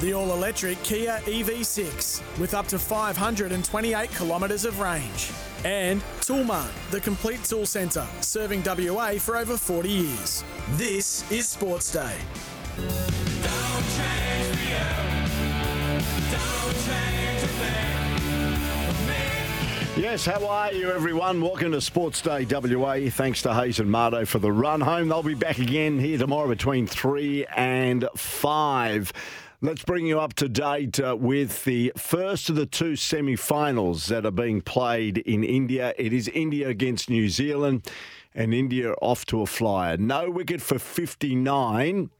The all electric Kia EV6 with up to 528 kilometres of range. And Toolmart, the complete tool centre, serving WA for over 40 years. This is Sports Day. Yes, how are you, everyone? Welcome to Sports Day WA. Thanks to Hayes and Mardo for the run home. They'll be back again here tomorrow between 3 and 5. Let's bring you up to date uh, with the first of the two semi finals that are being played in India. It is India against New Zealand, and India off to a flyer. No wicket for 59.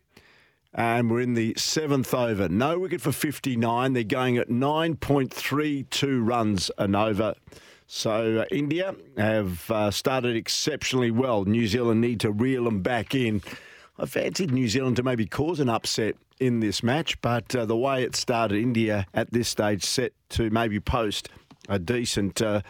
And we're in the seventh over. No wicket for 59. They're going at 9.32 runs an over. So uh, India have uh, started exceptionally well. New Zealand need to reel them back in. I fancied New Zealand to maybe cause an upset in this match, but uh, the way it started, India at this stage set to maybe post a decent uh,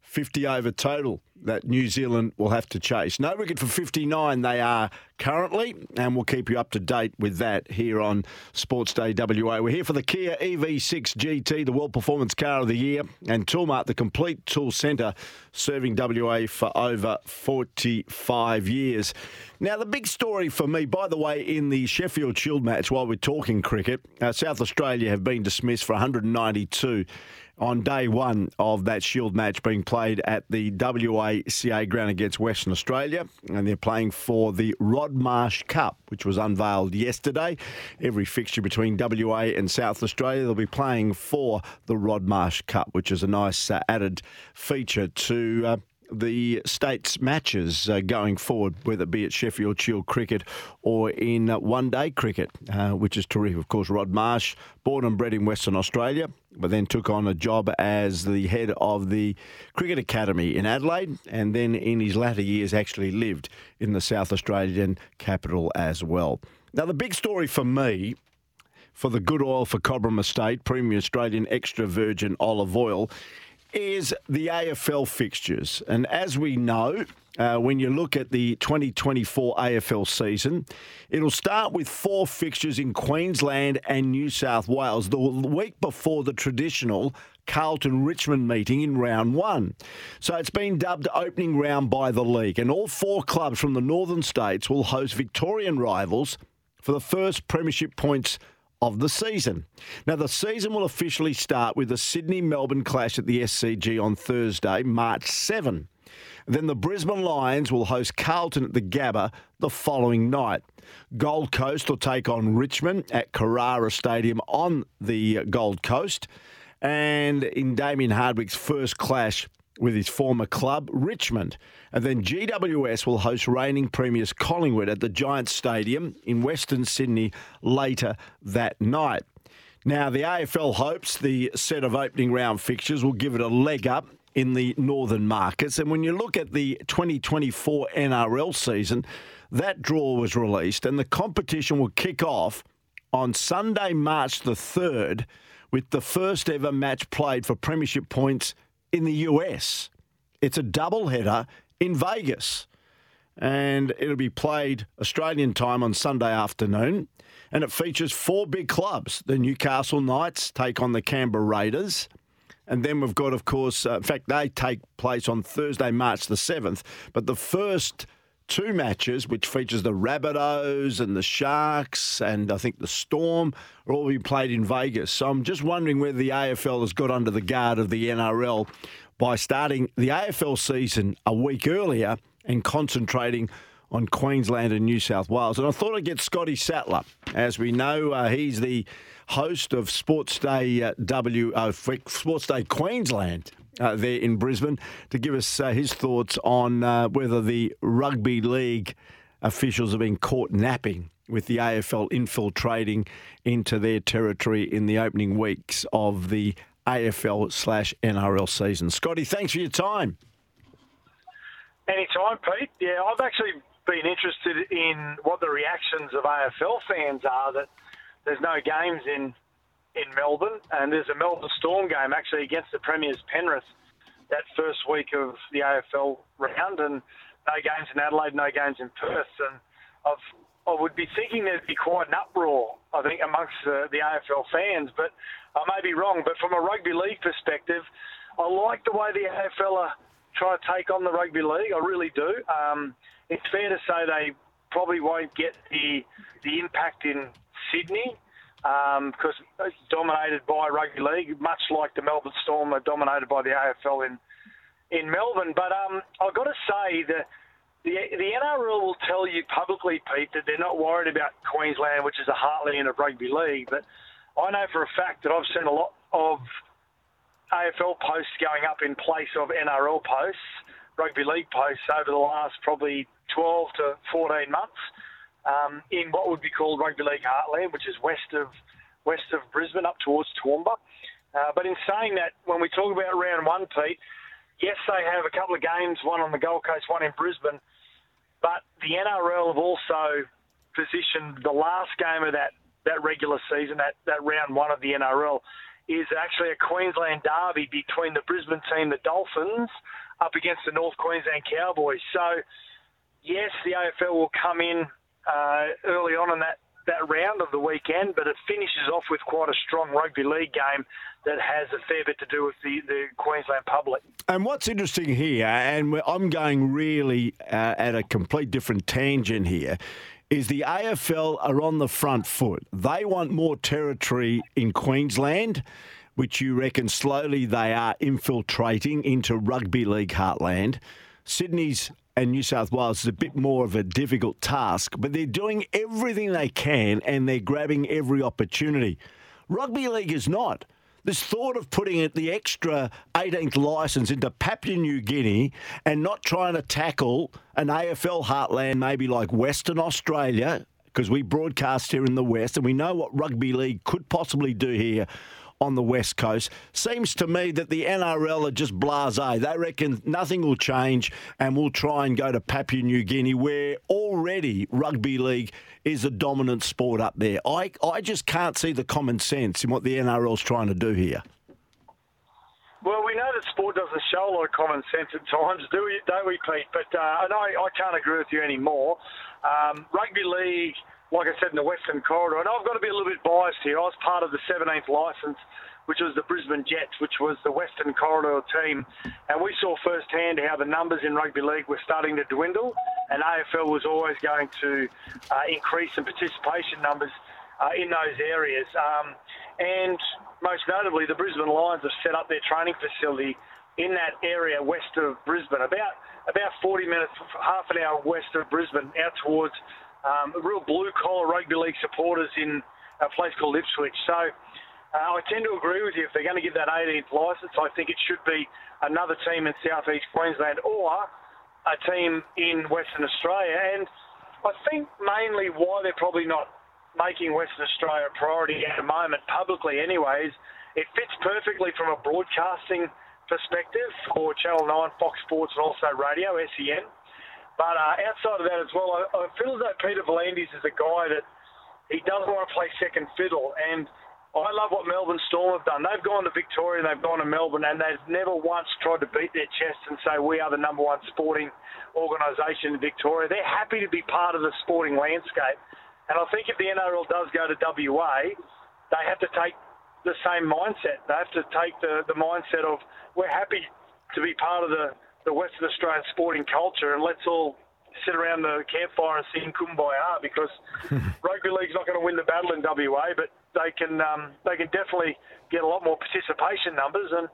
50 over total that New Zealand will have to chase. No wicket for 59 they are currently, and we'll keep you up to date with that here on Sports Day WA. We're here for the Kia EV6 GT, the World Performance Car of the Year, and Toolmart, the complete tool centre, serving WA for over 45 years. Now, the big story for me, by the way, in the Sheffield Shield match, while we're talking cricket, uh, South Australia have been dismissed for 192 on day one of that Shield match being played at the WACA ground against Western Australia. And they're playing for the Rod Marsh Cup, which was unveiled yesterday. Every fixture between WA and South Australia, they'll be playing for the Rod Marsh Cup, which is a nice uh, added feature to. Uh, the state's matches uh, going forward, whether it be at Sheffield Shield cricket or in uh, one day cricket, uh, which is terrific. Of course, Rod Marsh, born and bred in Western Australia, but then took on a job as the head of the Cricket Academy in Adelaide, and then in his latter years actually lived in the South Australian capital as well. Now, the big story for me for the good oil for Cobram Estate, premium Australian extra virgin olive oil, is the AFL fixtures. And as we know, uh, when you look at the 2024 AFL season, it'll start with four fixtures in Queensland and New South Wales the week before the traditional Carlton Richmond meeting in round one. So it's been dubbed opening round by the league, and all four clubs from the northern states will host Victorian rivals for the first premiership points of the season. Now, the season will officially start with the Sydney Melbourne clash at the SCG on Thursday, March 7. Then the Brisbane Lions will host Carlton at the Gabba the following night. Gold Coast will take on Richmond at Carrara Stadium on the uh, Gold Coast. And in Damien Hardwick's first clash with his former club, Richmond. And then GWS will host reigning premiers Collingwood at the Giants Stadium in Western Sydney later that night. Now, the AFL hopes the set of opening round fixtures will give it a leg up in the northern markets. And when you look at the 2024 NRL season, that draw was released and the competition will kick off on Sunday, March the 3rd, with the first ever match played for premiership points in the US. It's a double header in Vegas. And it'll be played Australian time on Sunday afternoon. And it features four big clubs. The Newcastle Knights take on the Canberra Raiders. And then we've got, of course, uh, in fact, they take place on Thursday, March the 7th. But the first two matches, which features the Rabbitohs and the Sharks, and I think the Storm, are all being played in Vegas. So I'm just wondering whether the AFL has got under the guard of the NRL by starting the AFL season a week earlier and concentrating on Queensland and New South Wales. And I thought I'd get Scotty Sattler. As we know, uh, he's the host of Sports Day uh, W uh, Sports Day Queensland uh, there in Brisbane to give us uh, his thoughts on uh, whether the rugby league officials have been caught napping with the AFL infiltrating into their territory in the opening weeks of the AFL slash NRL season. Scotty, thanks for your time. Anytime, Pete. Yeah, I've actually been interested in what the reactions of AFL fans are that there's no games in in Melbourne, and there's a Melbourne Storm game actually against the Premiers Penrith that first week of the AFL round, and no games in Adelaide, no games in Perth, and I've, I would be thinking there'd be quite an uproar, I think, amongst the, the AFL fans, but I may be wrong. But from a rugby league perspective, I like the way the AFL are trying to take on the rugby league. I really do. Um, it's fair to say they probably won't get the the impact in Sydney because um, it's dominated by rugby league, much like the Melbourne Storm are dominated by the AFL in in Melbourne. But um, I've got to say that the the NRL will tell you publicly, Pete, that they're not worried about Queensland, which is a heartland of rugby league. But I know for a fact that I've seen a lot of AFL posts going up in place of NRL posts, rugby league posts over the last probably 12 to 14 months um, in what would be called Rugby League Heartland, which is west of west of Brisbane up towards Toowoomba. Uh, but in saying that, when we talk about round one, Pete, yes, they have a couple of games, one on the Gold Coast, one in Brisbane, but the NRL have also positioned the last game of that, that regular season, that, that round one of the NRL, is actually a Queensland derby between the Brisbane team, the Dolphins, up against the North Queensland Cowboys. So, yes, the AFL will come in uh, early on in that, that round of the weekend, but it finishes off with quite a strong rugby league game that has a fair bit to do with the, the Queensland public. And what's interesting here, and I'm going really uh, at a complete different tangent here, is the AFL are on the front foot. They want more territory in Queensland, which you reckon slowly they are infiltrating into rugby league heartland. Sydney's and New South Wales is a bit more of a difficult task, but they're doing everything they can and they're grabbing every opportunity. Rugby league is not. This thought of putting the extra 18th license into Papua New Guinea and not trying to tackle an AFL heartland, maybe like Western Australia, because we broadcast here in the West and we know what rugby league could possibly do here on the West Coast. Seems to me that the NRL are just blasé. They reckon nothing will change and we'll try and go to Papua New Guinea where already rugby league is a dominant sport up there. I, I just can't see the common sense in what the NRL's trying to do here. Well, we know that sport doesn't show a lot of common sense at times, do we, don't we, Pete? But uh, and I, I can't agree with you anymore. Um, rugby league like I said, in the Western Corridor. And I've got to be a little bit biased here. I was part of the 17th licence, which was the Brisbane Jets, which was the Western Corridor team. And we saw firsthand how the numbers in rugby league were starting to dwindle, and AFL was always going to uh, increase in participation numbers uh, in those areas. Um, and most notably, the Brisbane Lions have set up their training facility in that area west of Brisbane, about about 40 minutes, half an hour west of Brisbane, out towards um, real blue collar rugby league supporters in a place called Ipswich. So uh, I tend to agree with you. If they're going to give that 18th licence, I think it should be another team in southeast Queensland or a team in Western Australia. And I think mainly why they're probably not making Western Australia a priority at the moment, publicly, anyways, it fits perfectly from a broadcasting perspective for Channel 9, Fox Sports, and also radio, SEN. But uh, outside of that as well, I, I feel though Peter V'landys is a guy that he doesn't want to play second fiddle. And I love what Melbourne Storm have done. They've gone to Victoria and they've gone to Melbourne and they've never once tried to beat their chest and say we are the number one sporting organisation in Victoria. They're happy to be part of the sporting landscape. And I think if the NRL does go to WA, they have to take the same mindset. They have to take the, the mindset of we're happy to be part of the the Western Australian sporting culture, and let's all sit around the campfire and sing kumbaya because rugby league's not going to win the battle in WA, but they can um, they can definitely get a lot more participation numbers and.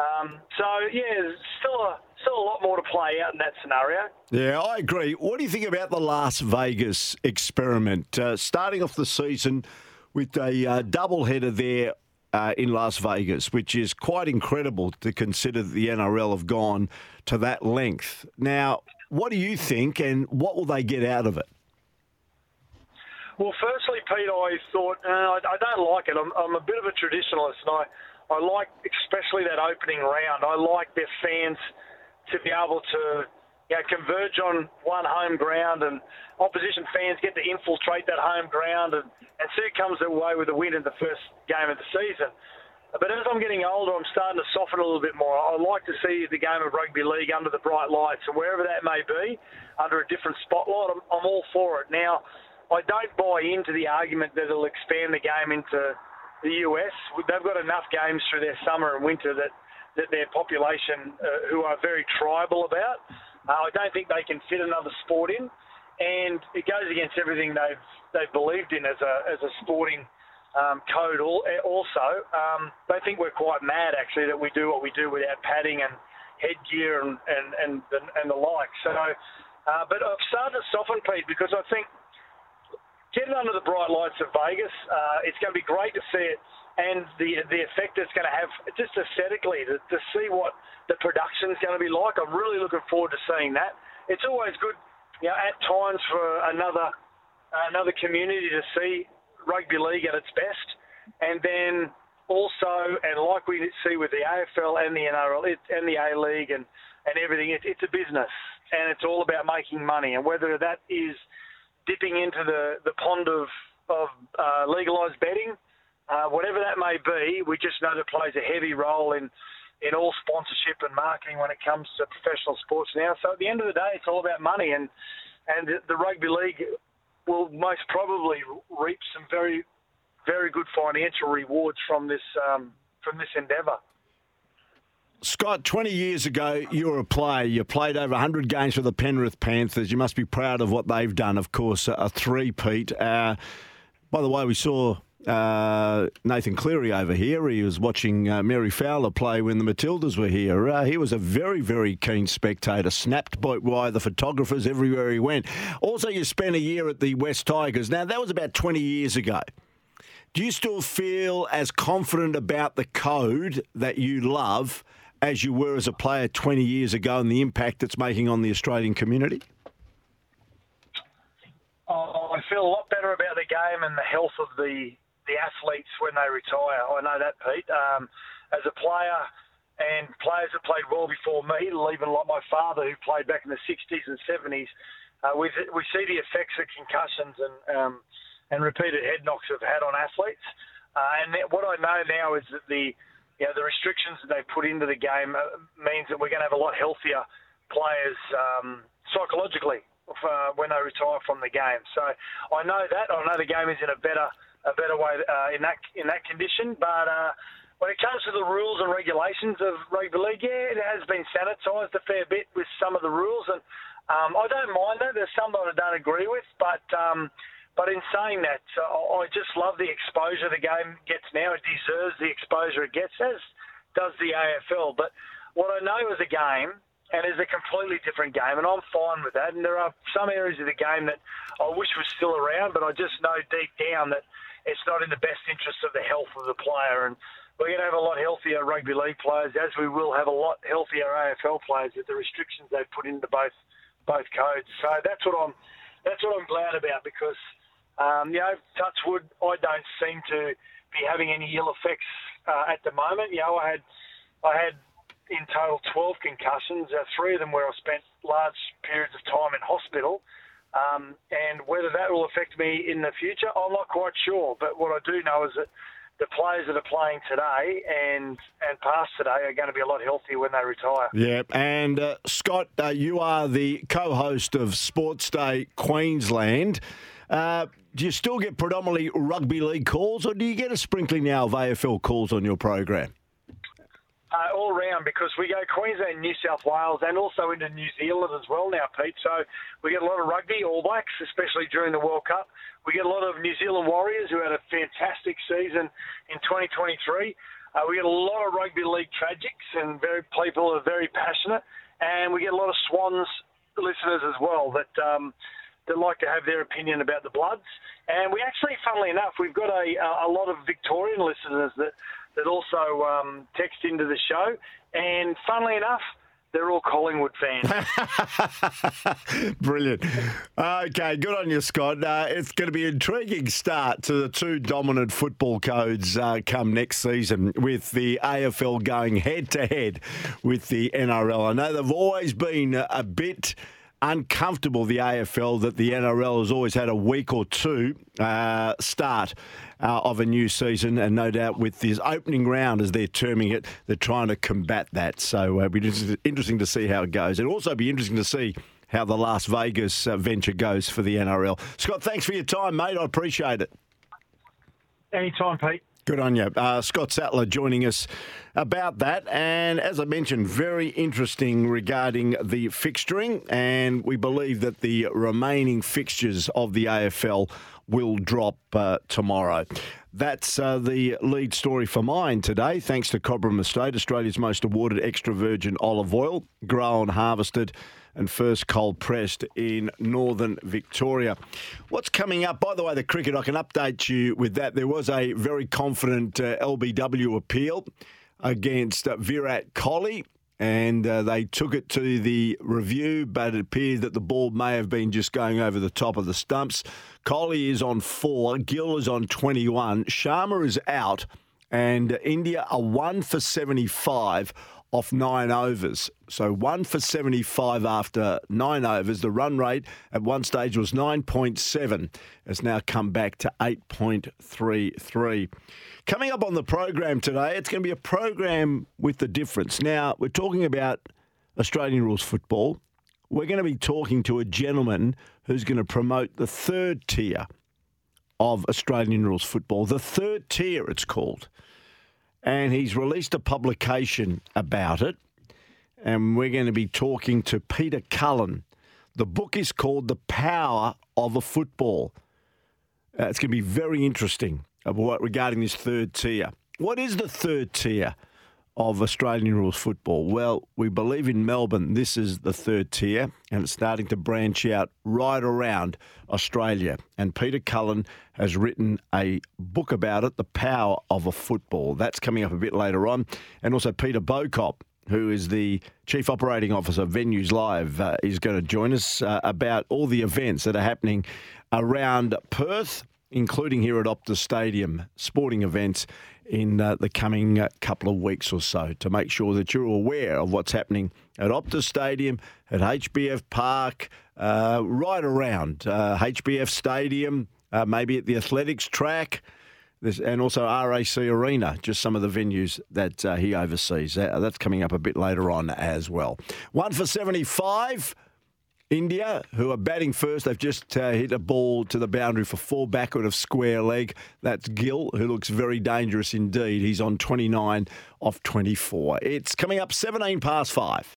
Um, so yeah, still a still a lot more to play out in that scenario. Yeah, I agree. What do you think about the Las Vegas experiment? Uh, starting off the season with a uh, double header there uh, in Las Vegas, which is quite incredible to consider that the NRL have gone to that length. Now, what do you think, and what will they get out of it? Well, firstly, Pete, I thought uh, I, don't like it. I'm, I'm, a bit of a traditionalist, and I, I like especially that opening round. I like their fans to be able to you know, converge on one home ground and opposition fans get to infiltrate that home ground and, and see who comes away with a win in the first game of the season. But as I'm getting older, I'm starting to soften a little bit more. I like to see the game of rugby league under the bright lights, and wherever that may be, under a different spotlight, I'm, I'm all for it. Now, I don't buy into the argument that it'll expand the game into the US. They've got enough games through their summer and winter that, that their population, uh, who are very tribal about, uh, I don't think they can fit another sport in, and it goes against everything they've they've believed in as a as a sporting um, code. Also, um, they think we're quite mad actually that we do what we do without padding and headgear and and and the, and the like. So, uh, but I've started to soften, Pete, because I think getting under the bright lights of Vegas, uh, it's going to be great to see it and the the effect it's going to have just aesthetically to, to see what the production is going to be like. I'm really looking forward to seeing that. It's always good, you know, at times for another another community to see rugby league at its best, and then also, and like we see with the AFL and the NRL it, and the A League and and everything, it, it's a business and it's all about making money. And whether that is dipping into the the pond of of uh, legalised betting, uh, whatever that may be, we just know that plays a heavy role in in all sponsorship and marketing when it comes to professional sports now. So at the end of the day, it's all about money, and and the rugby league will most probably reap some very very good financial rewards from this um, from this endeavour. Scott, 20 years ago, you were a player. You played over 100 games for the Penrith Panthers. You must be proud of what they've done, of course, a three-peat. Uh, by the way, we saw uh, Nathan Cleary over here. He was watching uh, Mary Fowler play when the Matildas were here. Uh, he was a very, very keen spectator, snapped by the photographers everywhere he went. Also, you spent a year at the West Tigers. Now, that was about 20 years ago. Do you still feel as confident about the code that you love as you were as a player 20 years ago and the impact it's making on the Australian community? Oh, I feel a lot better about the game and the health of the the athletes when they retire. I know that, Pete. Um, as a player, and players that played well before me, even like my father who played back in the 60s and 70s, uh, we we see the effects that concussions and um, and repeated head knocks have had on athletes. Uh, and what I know now is that the you know, the restrictions that they put into the game uh, means that we're going to have a lot healthier players um, psychologically uh, when they retire from the game. So I know that. I know the game is in a better a better way uh, in that in that condition. But uh, when it comes to the rules and regulations of rugby league, yeah, it has been sanitised a fair bit with some of the rules, and um, I don't mind that. There's some that I don't agree with, but um, but in saying that, uh, I just love the exposure the game gets now. It deserves the exposure it gets, as does the AFL. But what I know is a game and it's a completely different game, and I'm fine with that. And there are some areas of the game that I wish was still around, but I just know deep down that it's not in the best interest of the health of the player. And we're going to have a lot healthier rugby league players, as we will have a lot healthier AFL players with the restrictions they've put into both both codes. So that's what I'm that's what I'm glad about because um, you know, touch wood, I don't seem to be having any ill effects uh, at the moment. You know, I had I had in total 12 concussions, uh, three of them where I spent large periods of time in hospital. Um, and whether that will affect me in the future, I'm not quite sure. But what I do know is that the players that are playing today and and past today are going to be a lot healthier when they retire. Yeah, and uh, Scott, uh, you are the co-host of Sports Day Queensland. Uh, do you still get predominantly rugby league calls, or do you get a sprinkling now of AFL calls on your program? Uh, all round because we go Queensland, New South Wales, and also into New Zealand as well now, Pete. So we get a lot of rugby, All Blacks, especially during the World Cup. We get a lot of New Zealand Warriors who had a fantastic season in 2023. Uh, we get a lot of rugby league tragics, and very people are very passionate. And we get a lot of Swans listeners as well that um, that like to have their opinion about the Bloods. And we actually, funnily enough, we've got a a lot of Victorian listeners that that also um, text into the show. And funnily enough, they're all Collingwood fans. Brilliant. Okay, good on you, Scott. Uh, it's going to be an intriguing start to the two dominant football codes uh, come next season with the AFL going head to head with the NRL. I know they've always been a bit uncomfortable, the AFL, that the NRL has always had a week or two uh, start uh, of a new season. And no doubt with this opening round, as they're terming it, they're trying to combat that. So uh, it'll be interesting to see how it goes. It'll also be interesting to see how the Las Vegas uh, venture goes for the NRL. Scott, thanks for your time, mate. I appreciate it. Anytime, Pete. Good on you. Uh, Scott Sattler joining us about that. And as I mentioned, very interesting regarding the fixturing. And we believe that the remaining fixtures of the AFL will drop uh, tomorrow. That's uh, the lead story for mine today. Thanks to Cobram Estate, Australia's most awarded extra virgin olive oil, grown, harvested and first cold pressed in northern Victoria. What's coming up? By the way, the cricket, I can update you with that. There was a very confident uh, LBW appeal against uh, Virat Kohli and uh, they took it to the review, but it appeared that the ball may have been just going over the top of the stumps. Kohli is on four, Gill is on 21, Sharma is out, and India are one for 75 off nine overs. So one for 75 after nine overs. The run rate at one stage was 9.7. Has now come back to 8.33. Coming up on the program today, it's going to be a program with the difference. Now, we're talking about Australian rules football. We're going to be talking to a gentleman who's going to promote the third tier of Australian rules football. The third tier, it's called and he's released a publication about it. And we're going to be talking to Peter Cullen. The book is called The Power of a Football. Uh, it's going to be very interesting regarding this third tier. What is the third tier? Of Australian rules football? Well, we believe in Melbourne this is the third tier and it's starting to branch out right around Australia. And Peter Cullen has written a book about it, The Power of a Football. That's coming up a bit later on. And also Peter Bocop, who is the Chief Operating Officer of Venues Live, uh, is going to join us uh, about all the events that are happening around Perth, including here at Optus Stadium, sporting events in uh, the coming couple of weeks or so to make sure that you're aware of what's happening at Optus Stadium, at HBF Park, uh, right around HBF uh, Stadium, uh, maybe at the athletics track. and also RAC Arena, just some of the venues that uh, he oversees. that's coming up a bit later on as well. One for 75. India, who are batting first, they've just uh, hit a ball to the boundary for four backward of square leg. That's Gill, who looks very dangerous indeed. He's on 29 off 24. It's coming up 17 past five.